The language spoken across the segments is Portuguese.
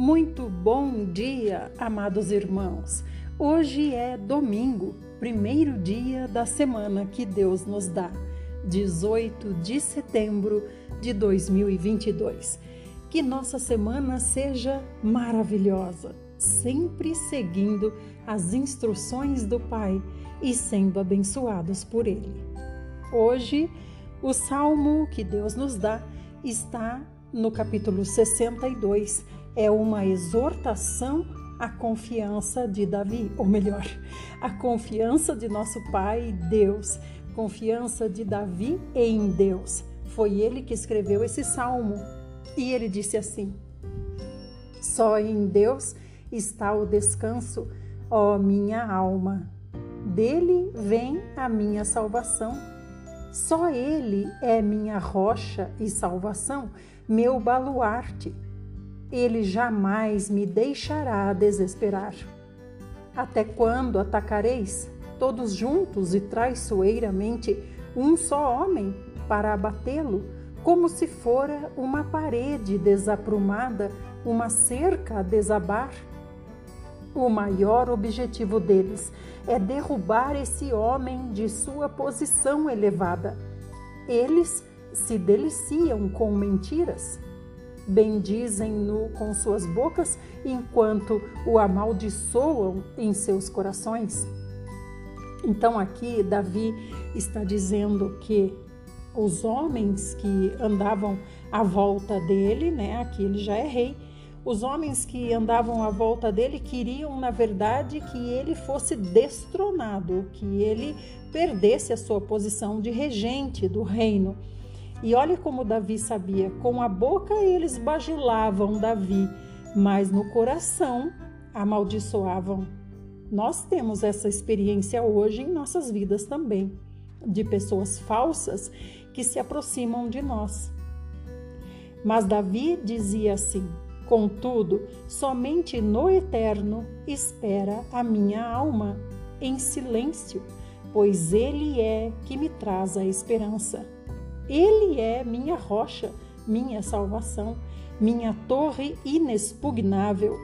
Muito bom dia, amados irmãos. Hoje é domingo, primeiro dia da semana que Deus nos dá, 18 de setembro de 2022. Que nossa semana seja maravilhosa, sempre seguindo as instruções do Pai e sendo abençoados por Ele. Hoje, o salmo que Deus nos dá está no capítulo 62 é uma exortação à confiança de Davi, ou melhor, a confiança de nosso Pai Deus, confiança de Davi em Deus. Foi ele que escreveu esse salmo e ele disse assim: Só em Deus está o descanso, ó minha alma. Dele vem a minha salvação. Só Ele é minha rocha e salvação, meu baluarte ele jamais me deixará desesperar. Até quando atacareis, todos juntos e traiçoeiramente, um só homem para abatê-lo, como se fora uma parede desaprumada, uma cerca a desabar? O maior objetivo deles é derrubar esse homem de sua posição elevada. Eles se deliciam com mentiras bendizem-no com suas bocas, enquanto o amaldiçoam em seus corações? Então aqui Davi está dizendo que os homens que andavam à volta dele, né, aqui ele já é rei, os homens que andavam à volta dele queriam, na verdade, que ele fosse destronado, que ele perdesse a sua posição de regente do reino. E olha como Davi sabia: com a boca eles bajulavam Davi, mas no coração amaldiçoavam. Nós temos essa experiência hoje em nossas vidas também, de pessoas falsas que se aproximam de nós. Mas Davi dizia assim: Contudo, somente no eterno espera a minha alma, em silêncio, pois ele é que me traz a esperança. Ele é minha rocha, minha salvação, minha torre inexpugnável.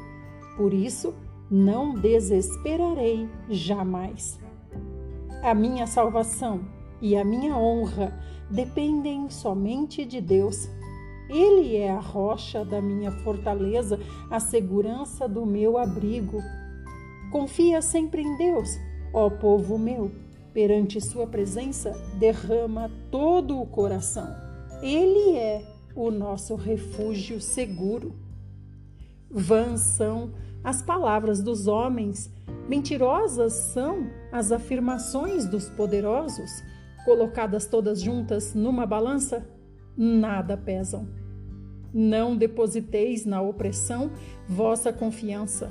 Por isso, não desesperarei jamais. A minha salvação e a minha honra dependem somente de Deus. Ele é a rocha da minha fortaleza, a segurança do meu abrigo. Confia sempre em Deus, ó povo meu perante Sua presença, derrama todo o coração. Ele é o nosso refúgio seguro. Vãs são as palavras dos homens, mentirosas são as afirmações dos poderosos, colocadas todas juntas numa balança, nada pesam. Não depositeis na opressão vossa confiança,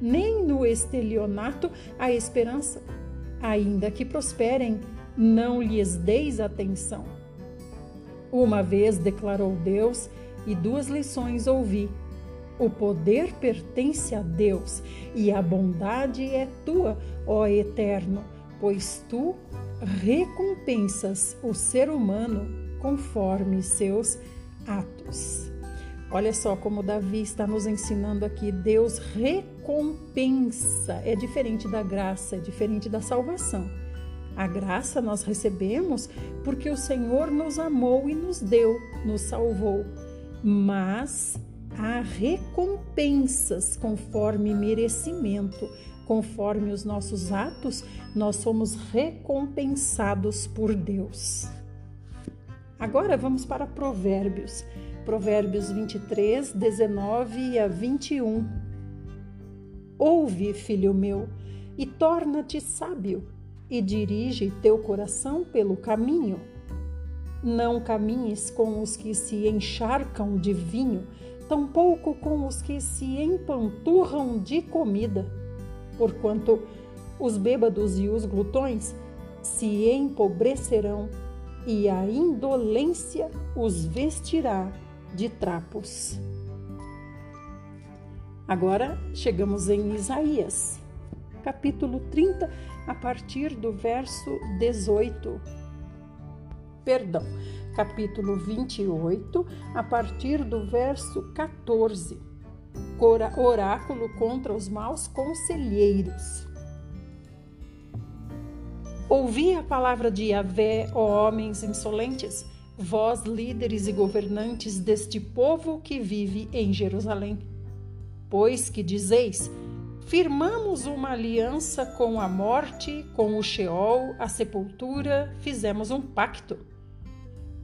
nem no estelionato a esperança ainda que prosperem, não lhes deis atenção. Uma vez declarou Deus, e duas lições ouvi. O poder pertence a Deus, e a bondade é tua, ó Eterno, pois tu recompensas o ser humano conforme seus atos. Olha só como Davi está nos ensinando aqui. Deus recompensa. É diferente da graça, é diferente da salvação. A graça nós recebemos porque o Senhor nos amou e nos deu, nos salvou. Mas há recompensas conforme merecimento, conforme os nossos atos, nós somos recompensados por Deus. Agora vamos para Provérbios. Provérbios 23, 19 a 21. Ouve, filho meu, e torna-te sábio, e dirige teu coração pelo caminho. Não caminhes com os que se encharcam de vinho, tampouco com os que se empanturram de comida, porquanto os bêbados e os glutões se empobrecerão, e a indolência os vestirá de trapos. Agora chegamos em Isaías, capítulo 30, a partir do verso 18. Perdão, capítulo 28, a partir do verso 14. oráculo contra os maus conselheiros. Ouvi a palavra de Yahvé, ó homens insolentes, vós líderes e governantes deste povo que vive em Jerusalém. Pois que dizeis, firmamos uma aliança com a morte, com o Sheol, a sepultura, fizemos um pacto.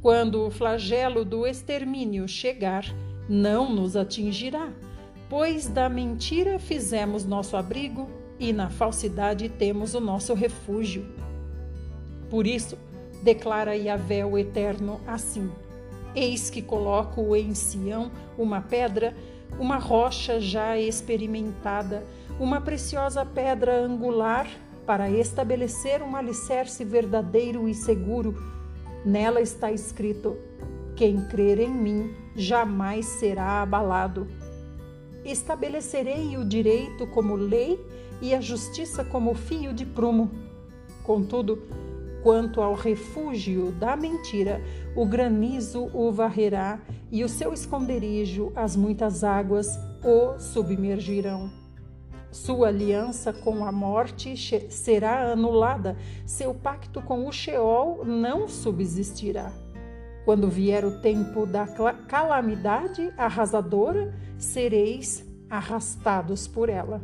Quando o flagelo do extermínio chegar, não nos atingirá, pois da mentira fizemos nosso abrigo e na falsidade temos o nosso refúgio. Por isso, declara Yahvé o Eterno assim: Eis que coloco em Sião uma pedra, uma rocha já experimentada, uma preciosa pedra angular, para estabelecer um alicerce verdadeiro e seguro. Nela está escrito: Quem crer em mim jamais será abalado. Estabelecerei o direito como lei e a justiça como fio de prumo. Contudo, quanto ao refúgio da mentira, o granizo o varrerá e o seu esconderijo, as muitas águas, o submergirão. Sua aliança com a morte será anulada, seu pacto com o Sheol não subsistirá. Quando vier o tempo da calamidade arrasadora, sereis arrastados por ela.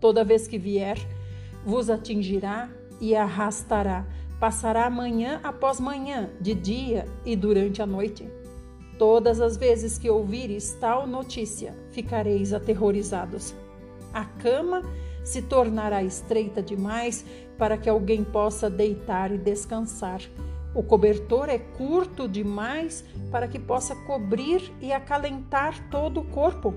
Toda vez que vier, vos atingirá e arrastará. Passará manhã após manhã, de dia e durante a noite. Todas as vezes que ouvires tal notícia, ficareis aterrorizados. A cama se tornará estreita demais para que alguém possa deitar e descansar o cobertor é curto demais para que possa cobrir e acalentar todo o corpo,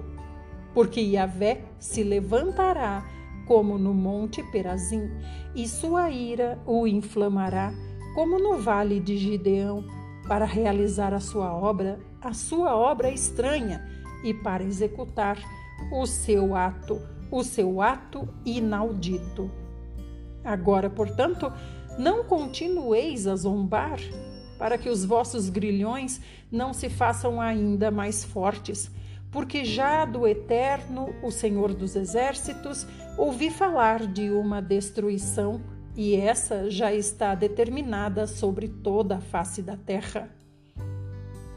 porque Yahvé se levantará como no monte Perazim, e sua ira o inflamará, como no vale de Gideão, para realizar a sua obra, a sua obra estranha, e para executar o seu ato, o seu ato inaudito. Agora, portanto, não continueis a zombar, para que os vossos grilhões não se façam ainda mais fortes, porque já do Eterno, o Senhor dos Exércitos, ouvi falar de uma destruição, e essa já está determinada sobre toda a face da terra.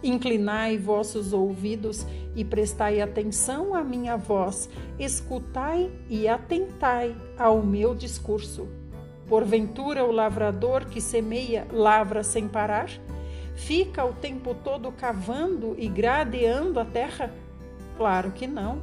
Inclinai vossos ouvidos e prestai atenção à minha voz, escutai e atentai ao meu discurso. Porventura, o lavrador que semeia lavra sem parar? Fica o tempo todo cavando e gradeando a terra? Claro que não.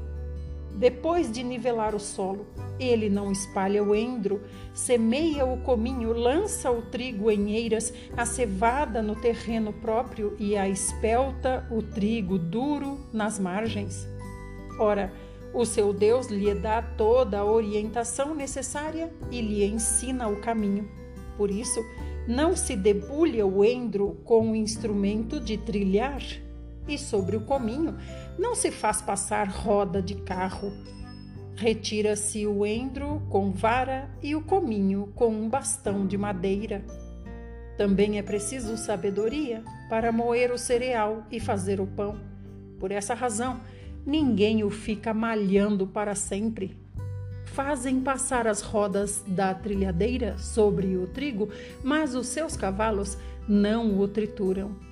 Depois de nivelar o solo, ele não espalha o endro, semeia o cominho, lança o trigo em eiras, a cevada no terreno próprio e a espelta, o trigo duro nas margens. Ora, o seu Deus lhe dá toda a orientação necessária e lhe ensina o caminho. Por isso, não se debulha o endro com o instrumento de trilhar, e sobre o cominho não se faz passar roda de carro. Retira-se o endro com vara e o cominho com um bastão de madeira. Também é preciso sabedoria para moer o cereal e fazer o pão. Por essa razão, ninguém o fica malhando para sempre. Fazem passar as rodas da trilhadeira sobre o trigo, mas os seus cavalos não o trituram.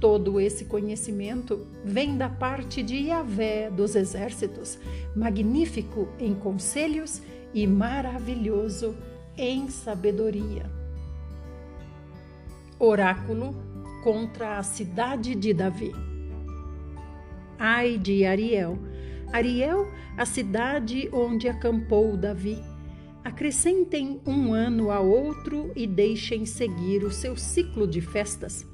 Todo esse conhecimento vem da parte de Yahvé dos exércitos, magnífico em conselhos e maravilhoso em sabedoria. Oráculo contra a cidade de Davi. Ai de Ariel. Ariel, a cidade onde acampou Davi. Acrescentem um ano a outro e deixem seguir o seu ciclo de festas.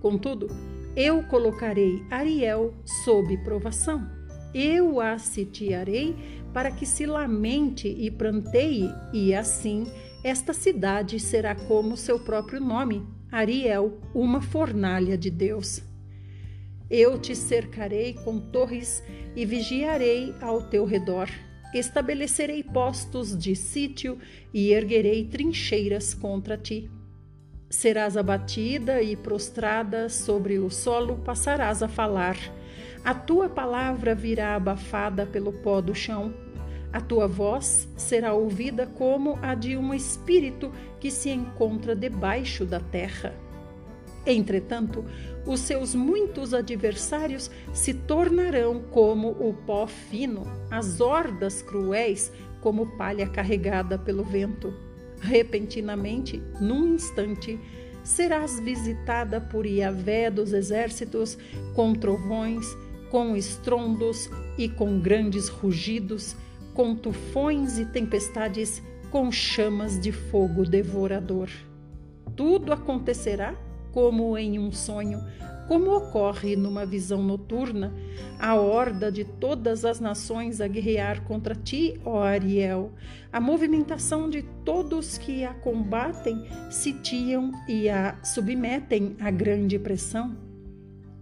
Contudo, eu colocarei Ariel sob provação. Eu a sitiarei para que se lamente e pranteie, e assim esta cidade será como seu próprio nome, Ariel, uma fornalha de Deus. Eu te cercarei com torres e vigiarei ao teu redor. Estabelecerei postos de sítio e erguerei trincheiras contra ti. Serás abatida e prostrada sobre o solo, passarás a falar. A tua palavra virá abafada pelo pó do chão. A tua voz será ouvida como a de um espírito que se encontra debaixo da terra. Entretanto, os seus muitos adversários se tornarão como o pó fino, as hordas cruéis como palha carregada pelo vento. Repentinamente, num instante, serás visitada por Iavé dos exércitos, com trovões, com estrondos e com grandes rugidos, com tufões e tempestades, com chamas de fogo devorador. Tudo acontecerá como em um sonho, como ocorre numa visão noturna, a horda de todas as nações a guerrear contra ti, ó Ariel. A movimentação de todos que a combatem, sitiam e a submetem à grande pressão.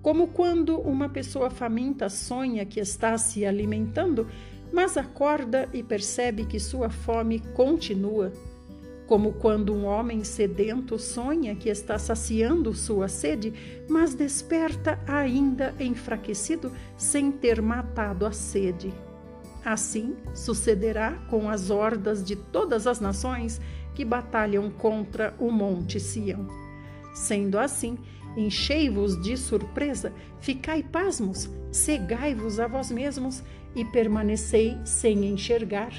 Como quando uma pessoa faminta sonha que está se alimentando, mas acorda e percebe que sua fome continua como quando um homem sedento sonha que está saciando sua sede, mas desperta ainda enfraquecido sem ter matado a sede. Assim sucederá com as hordas de todas as nações que batalham contra o Monte Sião. Sendo assim, enchei-vos de surpresa, ficai pasmos, cegai-vos a vós mesmos e permanecei sem enxergar.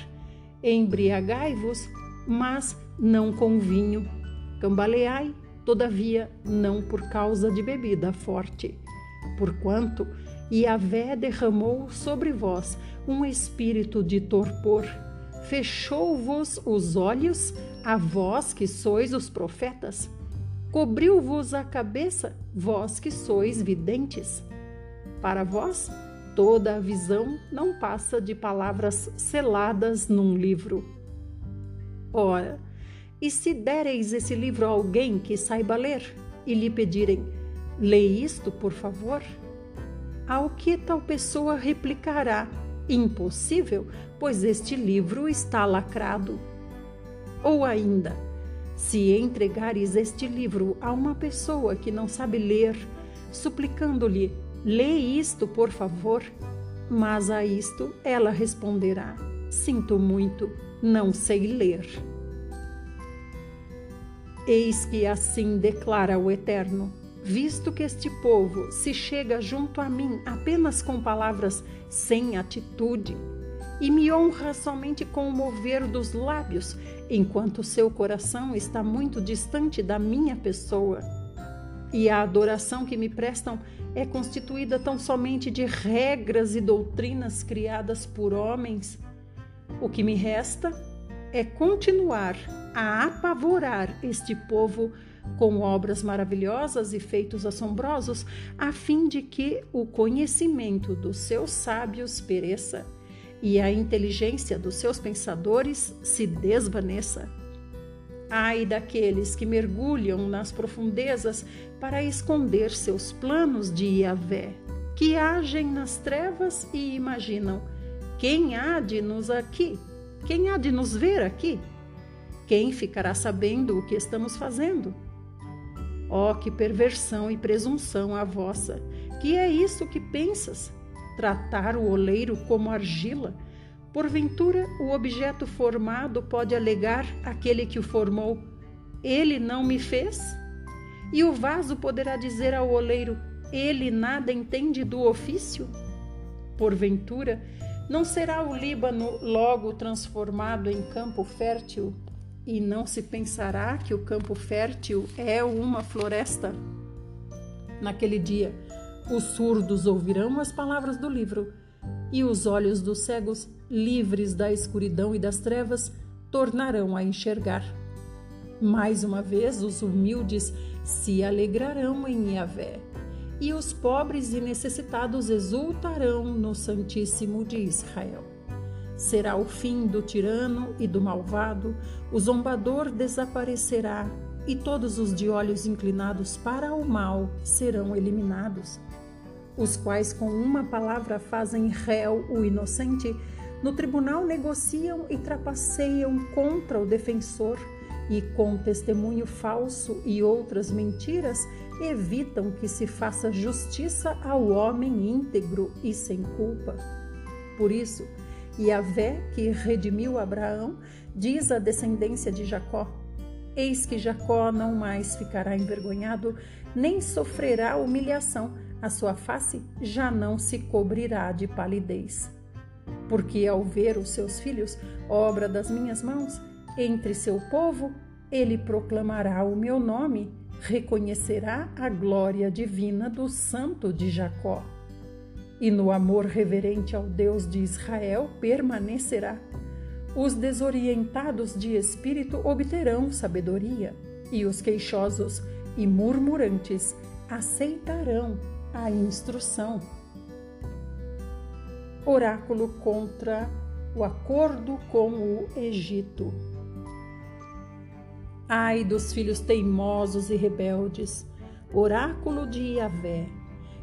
Embriagai-vos, mas não com vinho. Cambaleai, todavia, não por causa de bebida forte. Porquanto Yahvé derramou sobre vós um espírito de torpor, fechou-vos os olhos, a vós que sois os profetas, cobriu-vos a cabeça, vós que sois videntes. Para vós, toda a visão não passa de palavras seladas num livro. Ora, e se dereis esse livro a alguém que saiba ler e lhe pedirem, lê isto, por favor? Ao que tal pessoa replicará, impossível, pois este livro está lacrado. Ou ainda, se entregares este livro a uma pessoa que não sabe ler, suplicando-lhe, lê isto, por favor, mas a isto ela responderá: Sinto muito, não sei ler. Eis que assim declara o Eterno: visto que este povo se chega junto a mim apenas com palavras sem atitude, e me honra somente com o mover dos lábios, enquanto seu coração está muito distante da minha pessoa. E a adoração que me prestam é constituída tão somente de regras e doutrinas criadas por homens. O que me resta é continuar a apavorar este povo com obras maravilhosas e feitos assombrosos, a fim de que o conhecimento dos seus sábios pereça e a inteligência dos seus pensadores se desvaneça. Ai daqueles que mergulham nas profundezas para esconder seus planos de Iavé, que agem nas trevas e imaginam: quem há de nos aqui? Quem há de nos ver aqui? Quem ficará sabendo o que estamos fazendo? Oh, que perversão e presunção a vossa! Que é isso que pensas? Tratar o oleiro como argila? Porventura, o objeto formado pode alegar aquele que o formou: Ele não me fez? E o vaso poderá dizer ao oleiro: Ele nada entende do ofício? Porventura, não será o Líbano logo transformado em campo fértil e não se pensará que o campo fértil é uma floresta. Naquele dia, os surdos ouvirão as palavras do livro, e os olhos dos cegos, livres da escuridão e das trevas, tornarão a enxergar. Mais uma vez, os humildes se alegrarão em Yahvé, e os pobres e necessitados exultarão no Santíssimo de Israel. Será o fim do tirano e do malvado, o zombador desaparecerá e todos os de olhos inclinados para o mal serão eliminados. Os quais, com uma palavra, fazem réu o inocente, no tribunal negociam e trapaceiam contra o defensor, e com testemunho falso e outras mentiras evitam que se faça justiça ao homem íntegro e sem culpa. Por isso, Yahvé, que redimiu Abraão, diz à descendência de Jacó: Eis que Jacó não mais ficará envergonhado, nem sofrerá humilhação, a sua face já não se cobrirá de palidez. Porque ao ver os seus filhos, obra das minhas mãos, entre seu povo, ele proclamará o meu nome, reconhecerá a glória divina do Santo de Jacó. E no amor reverente ao Deus de Israel permanecerá. Os desorientados de espírito obterão sabedoria, e os queixosos e murmurantes aceitarão a instrução. Oráculo contra o acordo com o Egito. Ai dos filhos teimosos e rebeldes, oráculo de Iavé,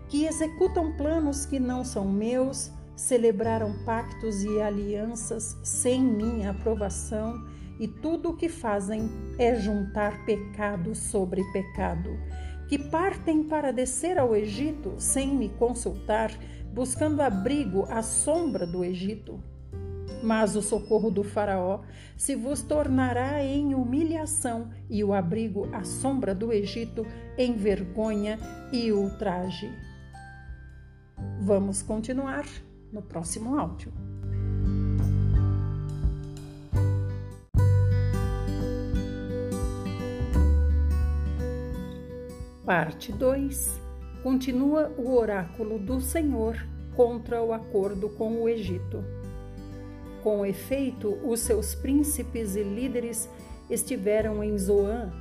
que executam planos que não são meus, celebraram pactos e alianças sem minha aprovação, e tudo o que fazem é juntar pecado sobre pecado, que partem para descer ao Egito sem me consultar, buscando abrigo à sombra do Egito mas o socorro do Faraó se vos tornará em humilhação, e o abrigo à sombra do Egito em vergonha e ultraje. Vamos continuar no próximo áudio. Parte 2 Continua o oráculo do Senhor contra o acordo com o Egito. Com efeito, os seus príncipes e líderes estiveram em Zoan,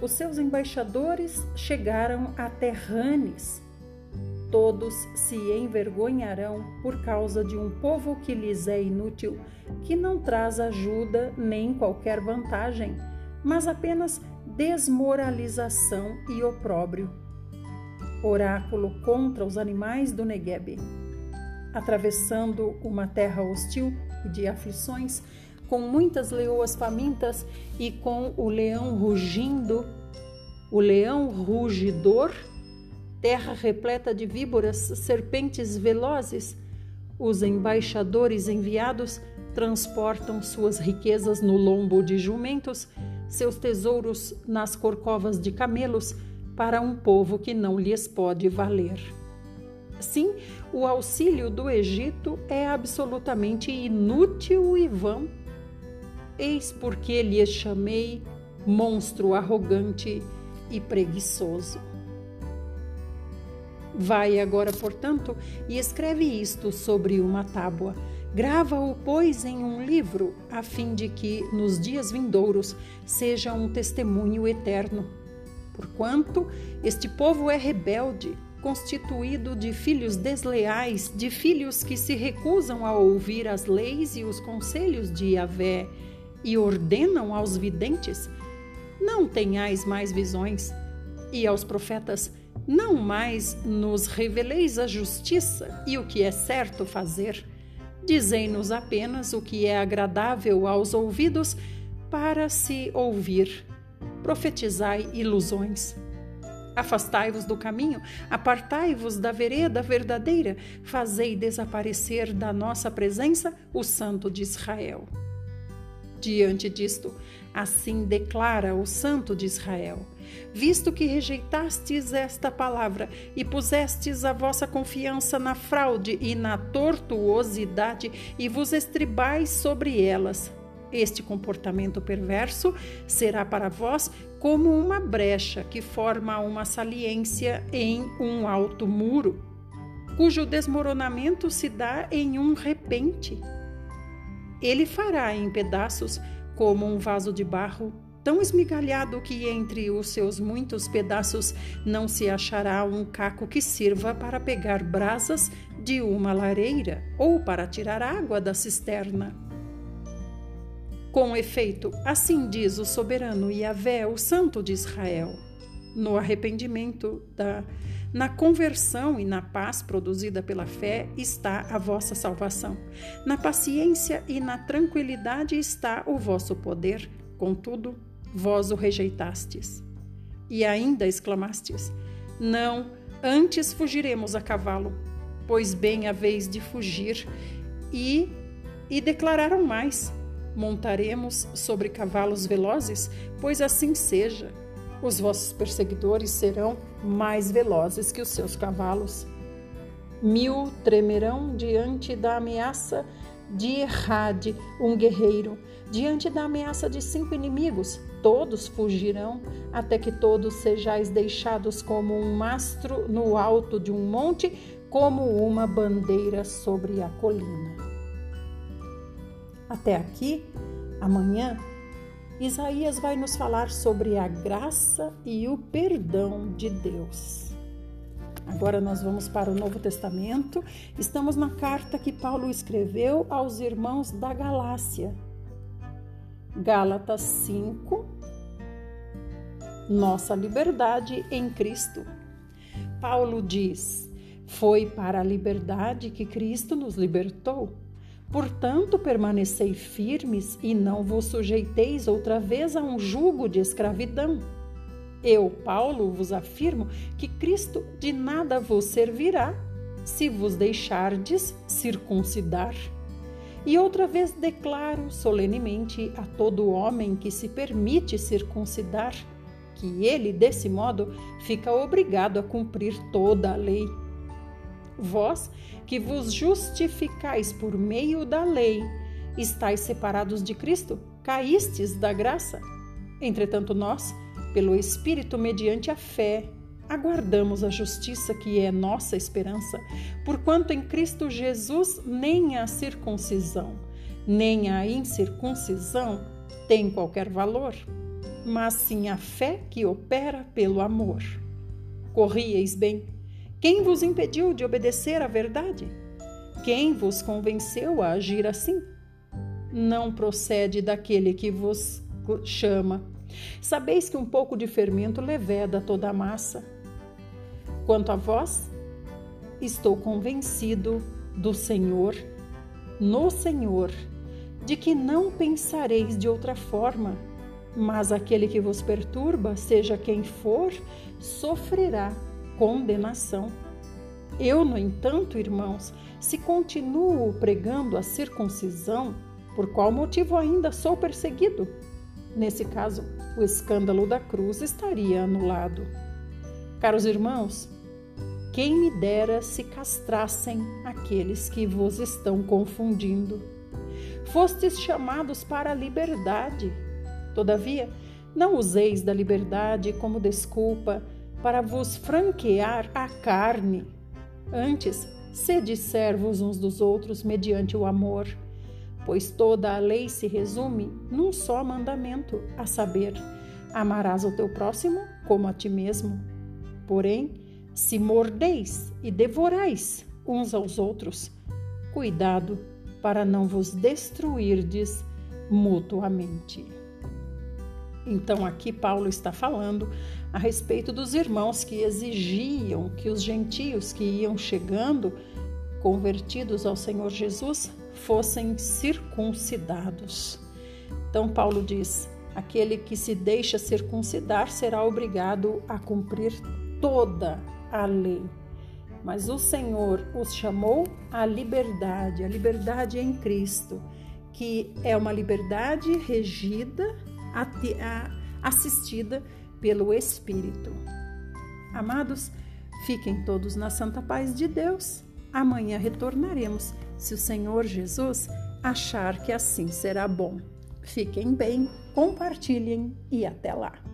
os seus embaixadores chegaram até Ranes. Todos se envergonharão por causa de um povo que lhes é inútil, que não traz ajuda nem qualquer vantagem, mas apenas desmoralização e opróbrio. Oráculo contra os animais do Negueb. Atravessando uma terra hostil, de aflições, com muitas leoas famintas e com o leão rugindo, o leão rugidor, terra repleta de víboras, serpentes velozes, os embaixadores enviados transportam suas riquezas no lombo de jumentos, seus tesouros nas corcovas de camelos, para um povo que não lhes pode valer. Sim, o auxílio do Egito é absolutamente inútil e vão. Eis porque lhes chamei monstro arrogante e preguiçoso. Vai agora, portanto, e escreve isto sobre uma tábua. Grava-o, pois, em um livro, a fim de que, nos dias vindouros, seja um testemunho eterno. Porquanto este povo é rebelde, constituído de filhos desleais, de filhos que se recusam a ouvir as leis e os conselhos de Yahvé e ordenam aos videntes: Não tenhais mais visões, e aos profetas: Não mais nos reveleis a justiça e o que é certo fazer. Dizei-nos apenas o que é agradável aos ouvidos para se ouvir. Profetizai ilusões. Afastai-vos do caminho, apartai-vos da vereda verdadeira, fazei desaparecer da nossa presença o Santo de Israel. Diante disto, assim declara o Santo de Israel: Visto que rejeitastes esta palavra e pusestes a vossa confiança na fraude e na tortuosidade e vos estribais sobre elas, este comportamento perverso será para vós como uma brecha que forma uma saliência em um alto muro, cujo desmoronamento se dá em um repente. Ele fará em pedaços como um vaso de barro tão esmigalhado que entre os seus muitos pedaços não se achará um caco que sirva para pegar brasas de uma lareira ou para tirar água da cisterna. Com efeito, assim diz o soberano Yahvé, o Santo de Israel: no arrependimento, da, na conversão e na paz produzida pela fé está a vossa salvação. Na paciência e na tranquilidade está o vosso poder. Contudo, vós o rejeitastes. E ainda exclamastes: Não, antes fugiremos a cavalo, pois bem haveis de fugir. E, e declararam mais: Montaremos sobre cavalos velozes, pois assim seja. Os vossos perseguidores serão mais velozes que os seus cavalos. Mil tremerão diante da ameaça de Errade, um guerreiro, diante da ameaça de cinco inimigos, todos fugirão, até que todos sejais deixados como um mastro no alto de um monte, como uma bandeira sobre a colina. Até aqui, amanhã, Isaías vai nos falar sobre a graça e o perdão de Deus. Agora nós vamos para o Novo Testamento. Estamos na carta que Paulo escreveu aos irmãos da Galácia. Gálatas 5. Nossa liberdade em Cristo. Paulo diz: Foi para a liberdade que Cristo nos libertou. Portanto, permanecei firmes e não vos sujeiteis outra vez a um jugo de escravidão. Eu, Paulo, vos afirmo que Cristo de nada vos servirá se vos deixardes circuncidar. E outra vez declaro solenemente a todo homem que se permite circuncidar que ele, desse modo, fica obrigado a cumprir toda a lei. Vós, que vos justificais por meio da lei, estáis separados de Cristo, caístes da graça. Entretanto, nós, pelo Espírito, mediante a fé, aguardamos a justiça que é nossa esperança, porquanto em Cristo Jesus nem a circuncisão, nem a incircuncisão tem qualquer valor, mas sim a fé que opera pelo amor. Corrieis bem. Quem vos impediu de obedecer à verdade? Quem vos convenceu a agir assim? Não procede daquele que vos chama Sabeis que um pouco de fermento leveda toda a massa. Quanto a vós, estou convencido do Senhor, no Senhor, de que não pensareis de outra forma, mas aquele que vos perturba, seja quem for, sofrerá condenação. Eu, no entanto, irmãos, se continuo pregando a circuncisão, por qual motivo ainda sou perseguido? Nesse caso, o escândalo da cruz estaria anulado. Caros irmãos, quem me dera se castrassem aqueles que vos estão confundindo. Fostes chamados para a liberdade. Todavia, não useis da liberdade como desculpa para vos franquear a carne. Antes, sede servos uns dos outros mediante o amor pois toda a lei se resume num só mandamento, a saber: amarás o teu próximo como a ti mesmo. Porém, se mordeis e devorais uns aos outros, cuidado para não vos destruirdes mutuamente. Então, aqui Paulo está falando a respeito dos irmãos que exigiam que os gentios que iam chegando, convertidos ao Senhor Jesus, fossem circuncidados. Então, Paulo diz: aquele que se deixa circuncidar será obrigado a cumprir toda a lei. Mas o Senhor os chamou à liberdade, a liberdade em Cristo, que é uma liberdade regida, assistida pelo Espírito. Amados, fiquem todos na santa paz de Deus. Amanhã retornaremos se o Senhor Jesus achar que assim será bom. Fiquem bem, compartilhem e até lá.